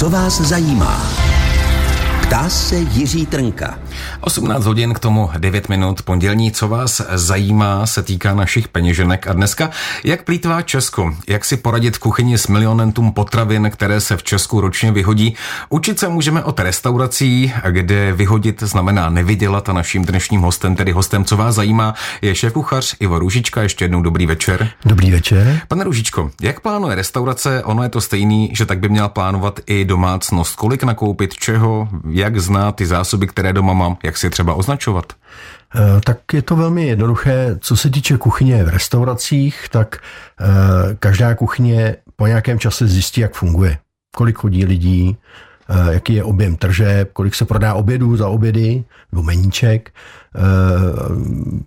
Co vás zajímá? Ptá se Jiří Trnka. 18 hodin k tomu 9 minut. Pondělní, co vás zajímá, se týká našich peněženek. A dneska, jak plítvá Česko? Jak si poradit v kuchyni s milionentům potravin, které se v Česku ročně vyhodí? Učit se můžeme od restaurací, kde vyhodit znamená nevydělat a naším dnešním hostem, tedy hostem, co vás zajímá, je šéf kuchař Ivo Růžička. Ještě jednou dobrý večer. Dobrý večer. Pane Růžičko, jak plánuje restaurace? Ono je to stejný, že tak by měla plánovat i domácnost. Kolik nakoupit, čeho, jak znát ty zásoby, které doma mám, jak si je třeba označovat? Eh, tak je to velmi jednoduché. Co se týče kuchyně v restauracích, tak eh, každá kuchyně po nějakém čase zjistí, jak funguje. Kolik chodí lidí, eh, jaký je objem tržeb, kolik se prodá obědů za obědy, nebo meníček.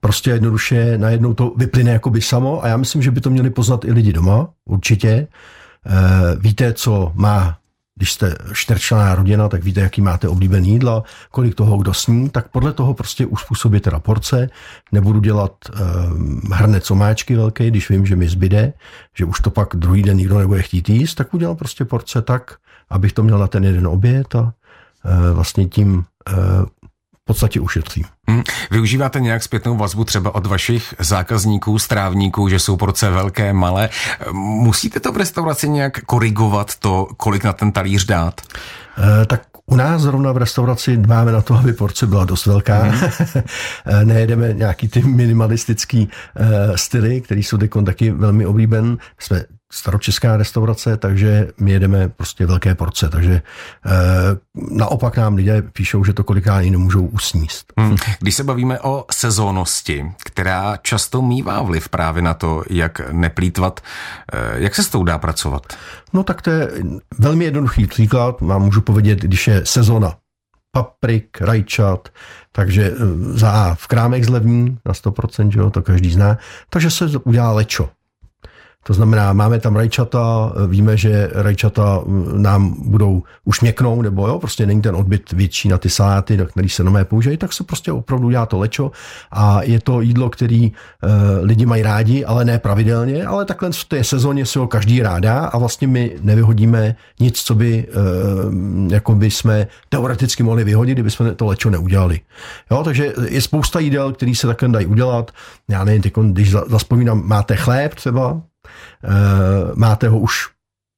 Prostě jednoduše najednou to vyplyne jakoby samo a já myslím, že by to měli poznat i lidi doma, určitě. Víte, co má když jste čtyřčlená rodina, tak víte, jaký máte oblíbený jídla, kolik toho kdo sní, tak podle toho prostě uspůsobit teda porce. Nebudu dělat um, hrnec omáčky velké, když vím, že mi zbyde, že už to pak druhý den nikdo nebude chtít jíst, tak udělám prostě porce tak, abych to měl na ten jeden oběd a uh, vlastně tím uh, podstatě ušetří. Hmm. Využíváte nějak zpětnou vazbu třeba od vašich zákazníků, strávníků, že jsou porce velké, malé? Musíte to v restauraci nějak korigovat to, kolik na ten talíř dát? E, tak u nás zrovna v restauraci dbáme na to, aby porce byla dost velká. Mm. Nejedeme nějaký ty minimalistický uh, styly, který jsou taky velmi oblíben. Jsme staročeská restaurace, takže my jedeme prostě velké porce, takže e, naopak nám lidé píšou, že to kolikrát i nemůžou usníst. Hmm. Když se bavíme o sezónnosti, která často mývá vliv právě na to, jak neplýtvat, e, jak se s tou dá pracovat? No tak to je velmi jednoduchý příklad, vám můžu povědět, když je sezona paprik, rajčat, takže eh, za A v krámek zlevní na 100%, že jo, to každý zná, takže se udělá lečo. To znamená, máme tam rajčata, víme, že rajčata nám budou už měknou, nebo jo, prostě není ten odbyt větší na ty saláty, na který se nové použijí, tak se prostě opravdu dělá to lečo a je to jídlo, který e, lidi mají rádi, ale ne pravidelně, ale takhle v té sezóně si ho každý rádá a vlastně my nevyhodíme nic, co by, e, jako by jsme teoreticky mohli vyhodit, kdyby jsme to lečo neudělali. Jo, takže je spousta jídel, který se takhle dají udělat. Já nevím, když zaspomínám, máte chléb třeba, máte ho už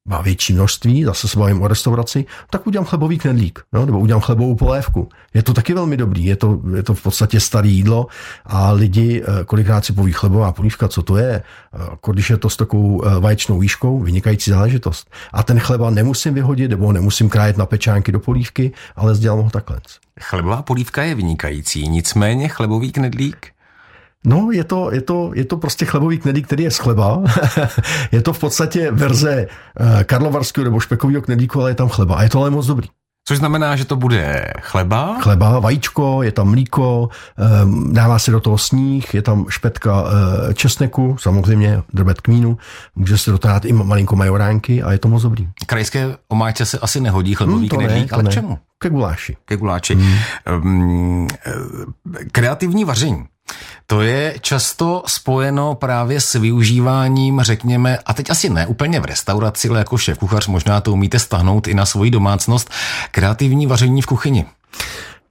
má větší množství, zase se bavím o restauraci, tak udělám chlebový knedlík, no, nebo udělám chlebovou polévku. Je to taky velmi dobrý, je to, je to v podstatě staré jídlo a lidi eh, kolikrát si poví chlebová polívka, co to je, jako když je to s takovou vaječnou výškou, vynikající záležitost. A ten chleba nemusím vyhodit, nebo nemusím krájet na pečánky do polívky, ale sdělám ho takhle. Chlebová polívka je vynikající, nicméně chlebový knedlík No, je to, je to, je to prostě chlebový knedlík, který je z chleba. je to v podstatě verze eh, karlovarského nebo špekového knedlíku, ale je tam chleba. A je to ale moc dobrý. Což znamená, že to bude chleba? Chleba, vajíčko, je tam mlíko, ehm, dává se do toho sníh, je tam špetka eh, česneku, samozřejmě drbet kmínu, může se do toho dát i malinko majoránky a je to moc dobrý. Krajské omáčce se asi nehodí chlebový hmm, knedlík, ale ne. k čemu? Ke guláši. Ke guláči. Hmm. Um, kreativní vaření. To je často spojeno právě s využíváním, řekněme, a teď asi ne úplně v restauraci, ale jako šéf kuchař možná to umíte stahnout i na svoji domácnost, kreativní vaření v kuchyni.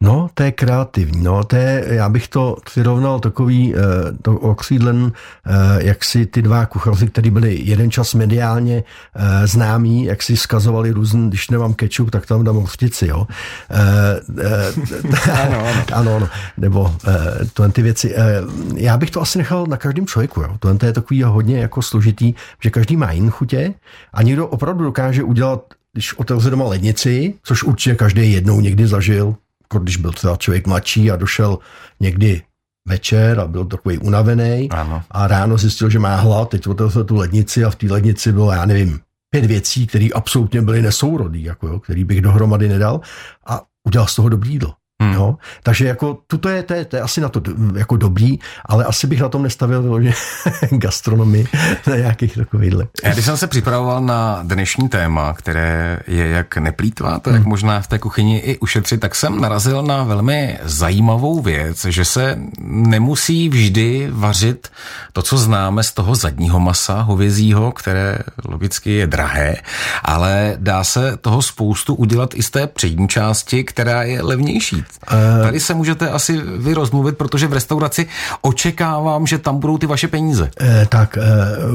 No, to je kreativní. No, to je, já bych to přirovnal takový eh, to okřídlen, eh, jak si ty dva kuchaři, kteří byli jeden čas mediálně eh, známí, jak si skazovali různý, když nemám kečup, tak tam dám hořtici, jo. ano, ano. ano, ano. Nebo to ty věci. Já bych to asi nechal na každém člověku, jo. To je takový hodně jako složitý, že každý má jiný chutě a někdo opravdu dokáže udělat když otevře doma lednici, což určitě každý jednou někdy zažil, když byl třeba člověk mladší a došel někdy večer a byl takový unavený ano. a ráno zjistil, že má hlad, teď otevřel tu lednici a v té lednici bylo, já nevím, pět věcí, které absolutně byly nesourodý, jako jo, který bych dohromady nedal a udělal z toho dobrý jídlo. Hmm. Jo? Takže jako tuto je, to je, to je asi na to jako dobrý, ale asi bych na tom nestavil že gastronomii na nějakých takovýchhle. Já když jsem se připravoval na dnešní téma, které je jak neplýtvá, to hmm. jak možná v té kuchyni i ušetřit, tak jsem narazil na velmi zajímavou věc, že se nemusí vždy vařit to, co známe z toho zadního masa hovězího, které logicky je drahé, ale dá se toho spoustu udělat i z té přední části, která je levnější. Tady se můžete asi vy rozmluvit, protože v restauraci očekávám, že tam budou ty vaše peníze. Uh, tak,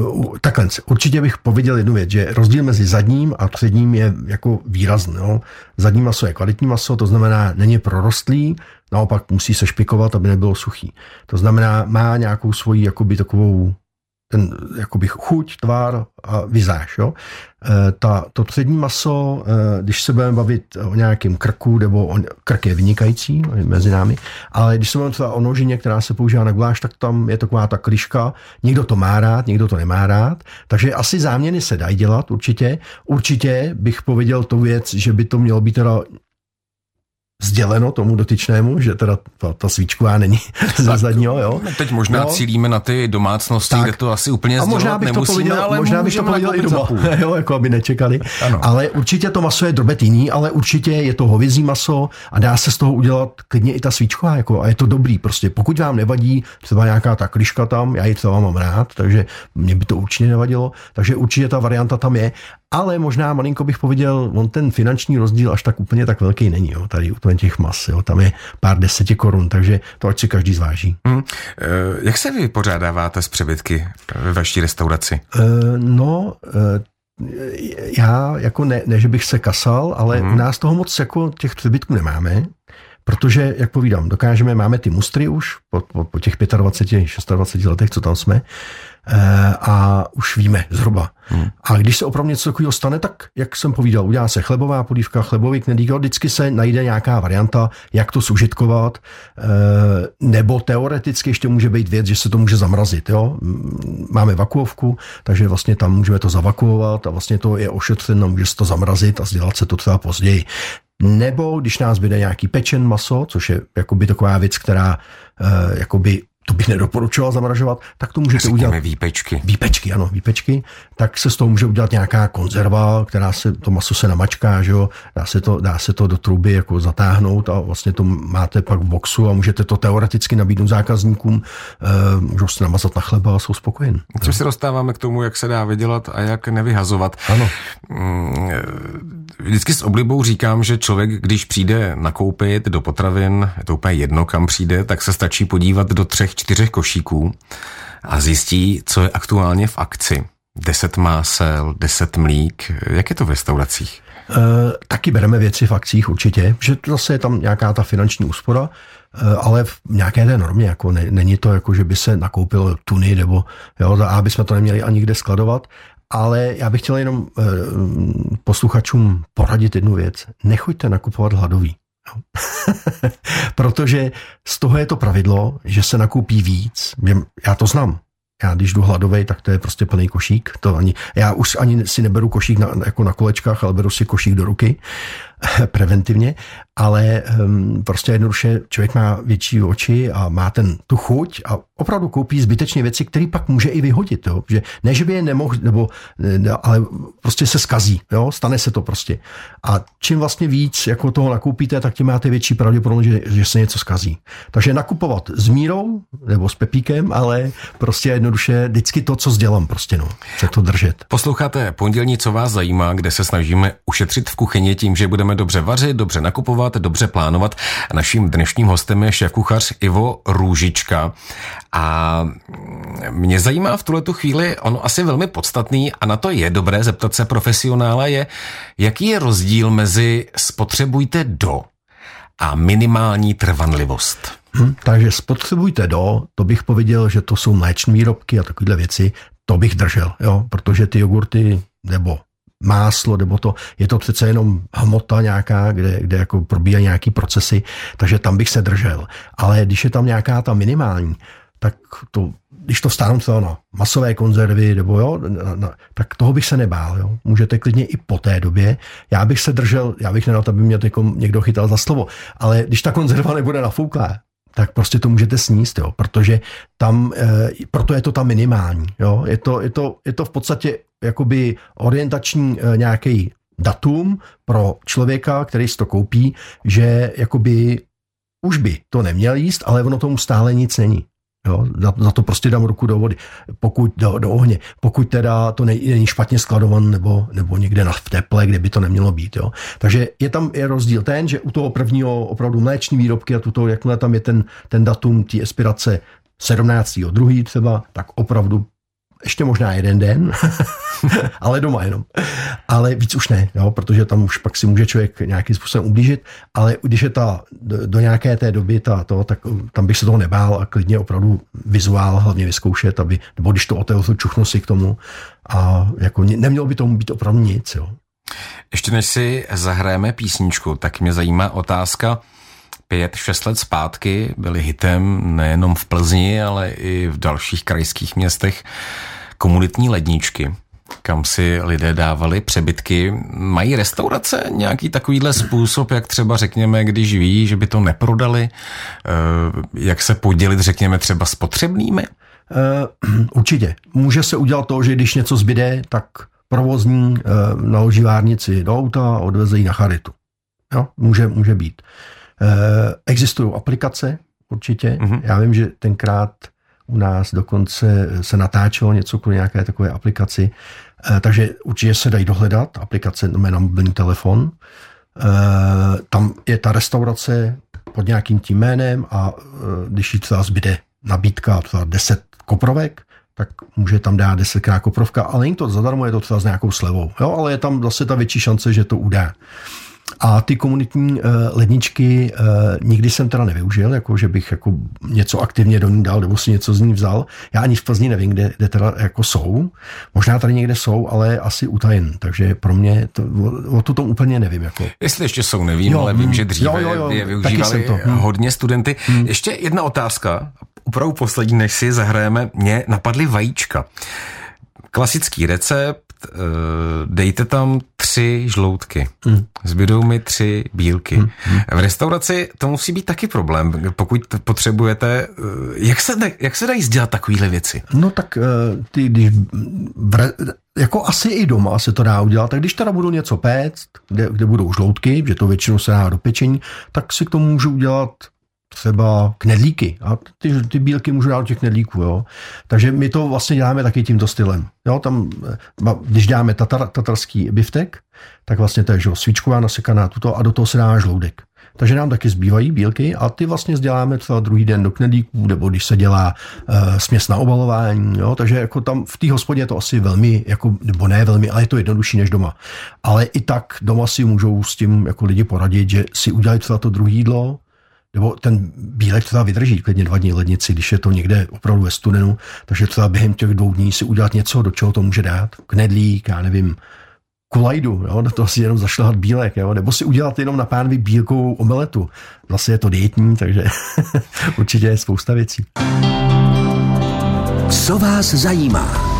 uh, takhle, určitě bych pověděl jednu věc, že rozdíl mezi zadním a předním je jako výrazný. No. Zadní maso je kvalitní maso, to znamená, není prorostlý, naopak musí se špikovat, aby nebylo suchý. To znamená, má nějakou svoji jakoby takovou ten jakoby chuť, tvar a vizáž. Jo? E, ta, to přední maso, e, když se budeme bavit o nějakém krku, nebo o, krk je vynikající mezi námi, ale když se budeme třeba o nožině, která se používá na guláš, tak tam je taková ta kliška. Někdo to má rád, někdo to nemá rád. Takže asi záměny se dají dělat určitě. Určitě bych pověděl tu věc, že by to mělo být teda sděleno tomu dotyčnému, že teda ta, ta svíčková není ze zadního, jo. No, teď možná no. cílíme na ty domácnosti, tak. kde to asi úplně a možná bych nemusíme, to pověděl, ale možná bych to pověděl i doma, jo, jako aby nečekali. Ano. Ale určitě to maso je drobet jiný, ale určitě je to hovězí maso a dá se z toho udělat klidně i ta svíčková, jako, a je to dobrý prostě. Pokud vám nevadí třeba nějaká ta kliška tam, já ji třeba mám rád, takže mě by to určitě nevadilo, takže určitě ta varianta tam je ale možná malinko bych pověděl, on ten finanční rozdíl až tak úplně tak velký není, jo, tady u těch mas, jo, tam je pár deseti korun, takže to ať si každý zváží. Hmm. Jak se vy pořádáváte s přebytky ve vaší restauraci? E, no, e, já jako ne, ne, že bych se kasal, ale hmm. u nás toho moc jako těch přebytků nemáme, protože, jak povídám, dokážeme, máme ty mustry už po, po, po těch 25, 26 letech, co tam jsme, Eh, a už víme zhruba. Hmm. A když se opravdu něco takového stane, tak, jak jsem povídal, udělá se chlebová polívka, chlebový knedlík, vždycky se najde nějaká varianta, jak to sužitkovat, eh, nebo teoreticky ještě může být věc, že se to může zamrazit. Jo? Máme vakuovku, takže vlastně tam můžeme to zavakuovat a vlastně to je ošetřeno, může se to zamrazit a dělat se to třeba později. Nebo když nás bude nějaký pečen maso, což je jakoby taková věc, která uh, jakoby to bych nedoporučoval zamražovat, tak to můžete Řekněme udělat. výpečky. Výpečky, ano, výpečky. Tak se z toho může udělat nějaká konzerva, která se, to maso se namačká, že jo, dá se to, dá se to do truby jako zatáhnout a vlastně to máte pak v boxu a můžete to teoreticky nabídnout zákazníkům, e, můžou se namazat na chleba a jsou spokojeni. Což se dostáváme k tomu, jak se dá vydělat a jak nevyhazovat. Ano. Mm, vždycky s oblibou říkám, že člověk, když přijde nakoupit do potravin, je to úplně jedno, kam přijde, tak se stačí podívat do třech, čtyřech košíků a zjistí, co je aktuálně v akci. Deset másel, deset mlík. Jak je to v restauracích? E, taky bereme věci v akcích určitě, že zase je tam nějaká ta finanční úspora, e, ale v nějaké té normě, jako ne, není to jako, že by se nakoupil tuny, nebo jo, aby jsme to neměli ani kde skladovat, ale já bych chtěl jenom e, posluchačům poradit jednu věc. Nechoďte nakupovat hladový. Protože z toho je to pravidlo, že se nakoupí víc. Já to znám. Já když jdu hladovej, tak to je prostě plný košík. To ani, já už ani si neberu košík na, jako na kolečkách, ale beru si košík do ruky preventivně ale um, prostě jednoduše člověk má větší oči a má ten tu chuť a opravdu koupí zbytečně věci, které pak může i vyhodit. Jo? Že ne, že by je nemohl, nebo, ne, ale prostě se skazí. Jo? Stane se to prostě. A čím vlastně víc jako toho nakoupíte, tak tím máte větší pravděpodobnost, že, že se něco skazí. Takže nakupovat s mírou nebo s pepíkem, ale prostě jednoduše vždycky to, co sdělám, prostě no, se to držet. Posloucháte pondělní, co vás zajímá, kde se snažíme ušetřit v kuchyni tím, že budeme dobře vařit, dobře nakupovat, dobře plánovat. Naším dnešním hostem je šéf-kuchař Ivo Růžička. A mě zajímá v tuhle chvíli, ono asi velmi podstatný, a na to je dobré zeptat se profesionála, je, jaký je rozdíl mezi spotřebujte do a minimální trvanlivost. Hmm, takže spotřebujte do, to bych pověděl, že to jsou mléčné výrobky a takovéhle věci, to bych držel, jo, protože ty jogurty nebo máslo, nebo to, je to přece jenom hmota nějaká, kde, kde jako probíhají nějaký procesy, takže tam bych se držel. Ale když je tam nějaká ta minimální, tak to když to vstáhnu třeba na masové konzervy, nebo jo, na, na, tak toho bych se nebál. Jo. Můžete klidně i po té době. Já bych se držel, já bych nedal, aby mě někdo chytal za slovo, ale když ta konzerva nebude nafouklá, tak prostě to můžete sníst, jo, protože tam, e, proto je to tam minimální. Jo. Je, to, je, to, je to v podstatě jakoby orientační e, nějaký datum pro člověka, který si to koupí, že jakoby už by to neměl jíst, ale ono tomu stále nic není. Jo, za, za to prostě dám ruku do vody, pokud do, do ohně, pokud teda to nej, není špatně skladovan nebo, nebo někde na, v teple, kde by to nemělo být. Jo. Takže je tam je rozdíl ten, že u toho prvního opravdu mléční výrobky a tuto, jakmile tam je ten, ten datum té expirace 17. druhý třeba, tak opravdu ještě možná jeden den, ale doma jenom. Ale víc už ne, jo, protože tam už pak si může člověk nějakým způsobem ublížit, ale když je ta do, do nějaké té doby ta, to, tak tam bych se toho nebál a klidně opravdu vizuál hlavně vyzkoušet, aby, nebo když to otevřu, čuchnu si k tomu a jako nemělo by tomu být opravdu nic. Jo. Ještě než si zahrajeme písničku, tak mě zajímá otázka, pět, šest let zpátky byly hitem nejenom v Plzni, ale i v dalších krajských městech komunitní ledničky kam si lidé dávali přebytky. Mají restaurace nějaký takovýhle způsob, jak třeba řekněme, když ví, že by to neprodali, eh, jak se podělit, řekněme, třeba s potřebnými? Uh, určitě. Může se udělat to, že když něco zbyde, tak provozní uh, naloží várnici do auta a odveze ji na charitu. Jo? Může, může být. Uh, existují aplikace, určitě. Uh-huh. Já vím, že tenkrát u nás dokonce se natáčelo něco kvůli nějaké takové aplikaci, eh, takže určitě se dají dohledat, aplikace na mobilní telefon. Eh, tam je ta restaurace pod nějakým tím jménem a eh, když jí třeba zbyde nabídka třeba 10 koprovek, tak může tam dát desetkrát koprovka, ale není to zadarmo, je to třeba s nějakou slevou. Jo, ale je tam zase ta větší šance, že to udá. A ty komunitní uh, ledničky uh, nikdy jsem teda nevyužil, jako že bych jako něco aktivně do ní dal, nebo si něco z ní vzal. Já ani v Plzni nevím, kde, kde teda jako jsou. Možná tady někde jsou, ale asi utajen. Takže pro mě to, o, o to tom úplně nevím. Jako. Jestli ještě jsou, nevím, jo, ale vím, že dříve jo, jo, jo, je využívali to. Hm. hodně studenty. Hmm. Ještě jedna otázka, opravdu poslední, než si zahrajeme. Mě napadly vajíčka. Klasický recept, eh, dejte tam tři žloutky, mm. zbydou mi tři bílky. Mm. V restauraci to musí být taky problém, pokud potřebujete, eh, jak se, jak se dají sdělat takovéhle věci? No tak eh, ty, když jako asi i doma se to dá udělat, tak když teda budu něco péct, kde, kde budou žloutky, že to většinou se dá do pečení, tak si k tomu můžu udělat třeba knedlíky. A ty, ty bílky můžu dát do těch knedlíků. Jo. Takže my to vlastně děláme taky tímto stylem. Jo, tam, eh, když dáme tatar, tatarský biftek, tak vlastně to je že, svíčková nasekaná tuto a do toho se dá žloudek. Takže nám taky zbývají bílky a ty vlastně děláme třeba druhý den do knedlíků, nebo když se dělá uh, směs na obalování. Jo? Takže jako tam v té hospodě je to asi velmi, jako, nebo ne velmi, ale je to jednodušší než doma. Ale i tak doma si můžou s tím jako lidi poradit, že si udělají třeba to druhý jídlo, nebo ten bílek třeba vydrží klidně dva dní lednici, když je to někde opravdu ve studenu, takže třeba během těch dvou dní si udělat něco, do čeho to může dát. Knedlík, já nevím, kulajdu, jo, do toho si jenom zašlehat bílek, jo, nebo si udělat jenom na pánvi bílkovou omeletu. Zase je to dietní, takže určitě je spousta věcí. Co vás zajímá?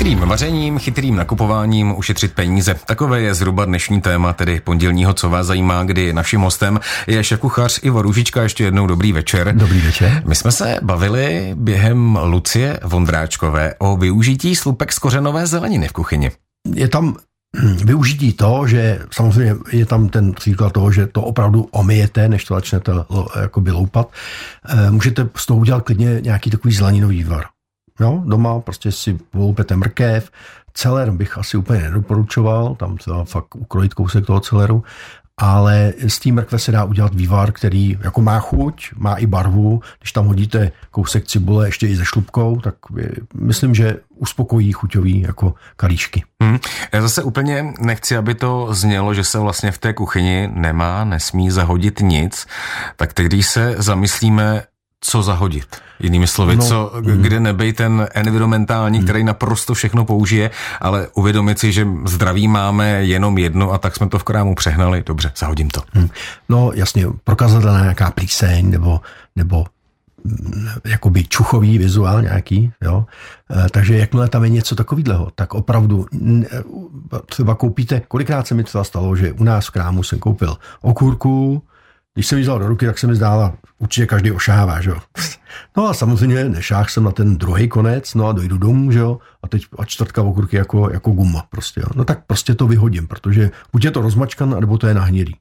Chytrým vařením, chytrým nakupováním ušetřit peníze. Takové je zhruba dnešní téma, tedy pondělního, co vás zajímá, kdy naším hostem je šéf kuchař Ivo Růžička. Ještě jednou dobrý večer. Dobrý večer. My jsme se bavili během Lucie Vondráčkové o využití slupek z kořenové zeleniny v kuchyni. Je tam využití to, že samozřejmě je tam ten příklad toho, že to opravdu omijete, než to začnete jakoby loupat. Eh, můžete z toho udělat klidně nějaký takový zeleninový var. Jo, doma prostě si voloupete mrkev, celer bych asi úplně nedoporučoval, tam třeba fakt ukrojit kousek toho celeru, ale z té mrkve se dá udělat vývar, který jako má chuť, má i barvu. Když tam hodíte kousek cibule ještě i se šlubkou, tak myslím, že uspokojí chuťový jako kalíšky. Hmm. Já zase úplně nechci, aby to znělo, že se vlastně v té kuchyni nemá, nesmí zahodit nic. Tak teď, když se zamyslíme, co zahodit. Jinými slovy, no, co, kde nebej ten environmentální, mm. který naprosto všechno použije, ale uvědomit si, že zdraví máme jenom jedno a tak jsme to v krámu přehnali. Dobře, zahodím to. Mm. No jasně, prokazatelná nějaká plíseň nebo, nebo jakoby čuchový vizuál nějaký, jo. E, takže jakmile tam je něco takového, tak opravdu třeba koupíte, kolikrát se mi třeba stalo, že u nás v krámu jsem koupil okurku, když jsem ji vzal do ruky, tak se mi zdála, určitě každý ošává, že jo. No a samozřejmě nešách jsem na ten druhý konec, no a dojdu domů, že jo, a teď a čtvrtka okurky jako, jako guma prostě, jo. No tak prostě to vyhodím, protože buď je to rozmačkan, nebo to je nahnilý.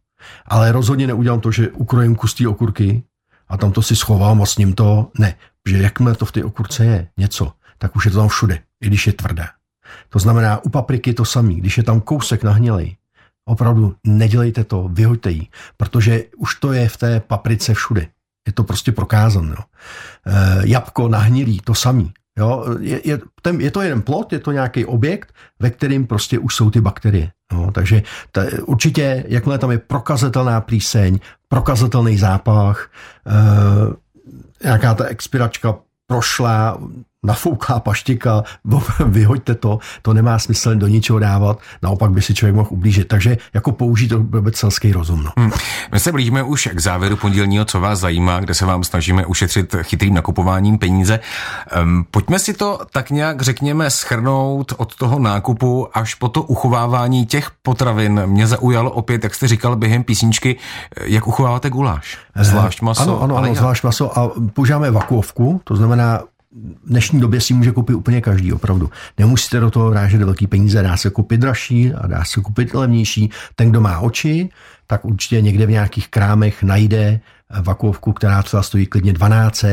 Ale rozhodně neudělám to, že ukrojím kus té okurky a tam to si schovám a s ním to, ne. Že jakmile to v té okurce je něco, tak už je to tam všude, i když je tvrdé. To znamená, u papriky to samý, když je tam kousek nahnělej, opravdu nedělejte to, vyhoďte ji, protože už to je v té paprice všude. Je to prostě prokázané. E, jabko nahnilý, to samý. Jo, je, je, ten, je to jeden plot, je to nějaký objekt, ve kterým prostě už jsou ty bakterie. No, takže ta, určitě, jakmile tam je prokazatelná plíseň, prokazatelný zápach, e, nějaká ta expiračka prošla, nafouká paštika, vyhoďte to, to nemá smysl do ničeho dávat, naopak by si člověk mohl ublížit. Takže jako použít to vůbec selský rozum. No. Hmm. My se blížíme už k závěru pondělního, co vás zajímá, kde se vám snažíme ušetřit chytrým nakupováním peníze. Um, pojďme si to tak nějak, řekněme, schrnout od toho nákupu až po to uchovávání těch potravin. Mě zaujalo opět, jak jste říkal během písničky, jak uchováváte guláš. Eh, zvlášť maso. Ano, ano, ano zvlášť maso a používáme vakuovku, to znamená v dnešní době si může koupit úplně každý, opravdu. Nemusíte do toho vrážet velký peníze, dá se koupit dražší a dá se koupit levnější. Ten, kdo má oči, tak určitě někde v nějakých krámech najde vakuovku, která třeba stojí klidně 12,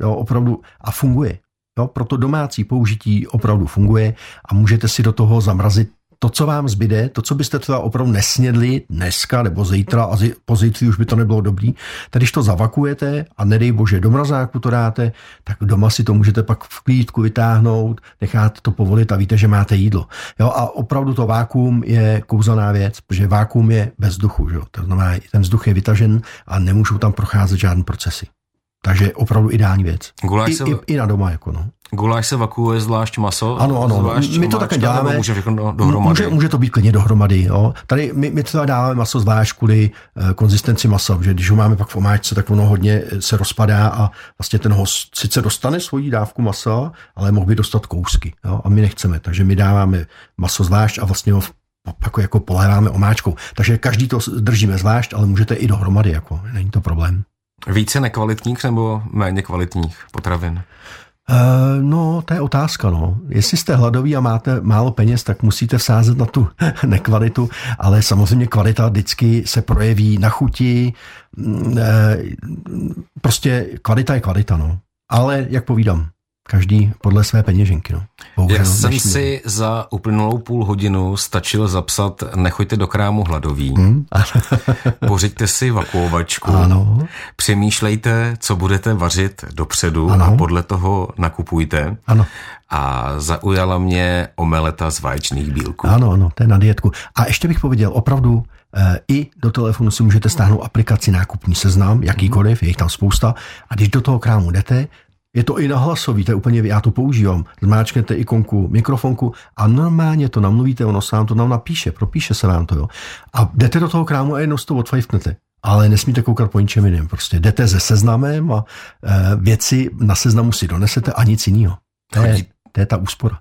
jo, opravdu a funguje. Jo, proto domácí použití opravdu funguje a můžete si do toho zamrazit to, co vám zbyde, to, co byste třeba opravdu nesnědli dneska nebo zítra a po zítří už by to nebylo dobrý, tak když to zavakujete a nedej bože do mrazáku to dáte, tak doma si to můžete pak v klídku vytáhnout, nechat to povolit a víte, že máte jídlo. Jo, a opravdu to vákuum je kouzelná věc, protože vákuum je bez vzduchu. Že? To znamená, ten vzduch je vytažen a nemůžou tam procházet žádné procesy. Takže opravdu ideální věc. I, se... i, I na doma, jako no. Guláš se vakuuje zvlášť maso? Ano, ano. Zvlášť my to také děláme. Může všechno dohromady? Může, může to být klidně dohromady. Jo. Tady my, my třeba dáváme maso zvlášť kvůli uh, konzistenci masa, že když ho máme pak v omáčce, tak ono hodně eh, se rozpadá a vlastně ten host sice dostane svoji dávku masa, ale mohl by dostat kousky. Jo. A my nechceme, takže my dáváme maso zvlášť a vlastně ho jako, jako poléváme omáčkou. Takže každý to držíme zvlášť, ale můžete i dohromady, jako, není to problém. Více nekvalitních nebo méně kvalitních potravin? Uh, no, to je otázka, no. Jestli jste hladoví a máte málo peněz, tak musíte vsázet na tu nekvalitu, ale samozřejmě kvalita vždycky se projeví na chuti. Uh, prostě kvalita je kvalita, no. Ale, jak povídám, každý podle své peněženky. No. Bohužel, Já jsem si za uplynulou půl hodinu stačil zapsat nechoďte do krámu hladový, hmm? pořiďte si vakuovačku, ano. přemýšlejte, co budete vařit dopředu ano. a podle toho nakupujte. Ano. A zaujala mě omeleta z vaječných bílků. Ano, ano, to je na dietku. A ještě bych pověděl, opravdu e, i do telefonu si můžete stáhnout aplikaci nákupní seznam, jakýkoliv, je jich tam spousta. A když do toho krámu jdete, je to i na hlasový, to je úplně, já to používám. Zmáčknete ikonku mikrofonku a normálně to namluvíte, ono se vám to tam napíše, propíše se vám to, jo. A jdete do toho krámu a jenom to odfajfnete. Ale nesmíte koukat po ničem jiném. Prostě jdete se seznamem a e, věci na seznamu si donesete a nic jiného. To je, to je ta úspora.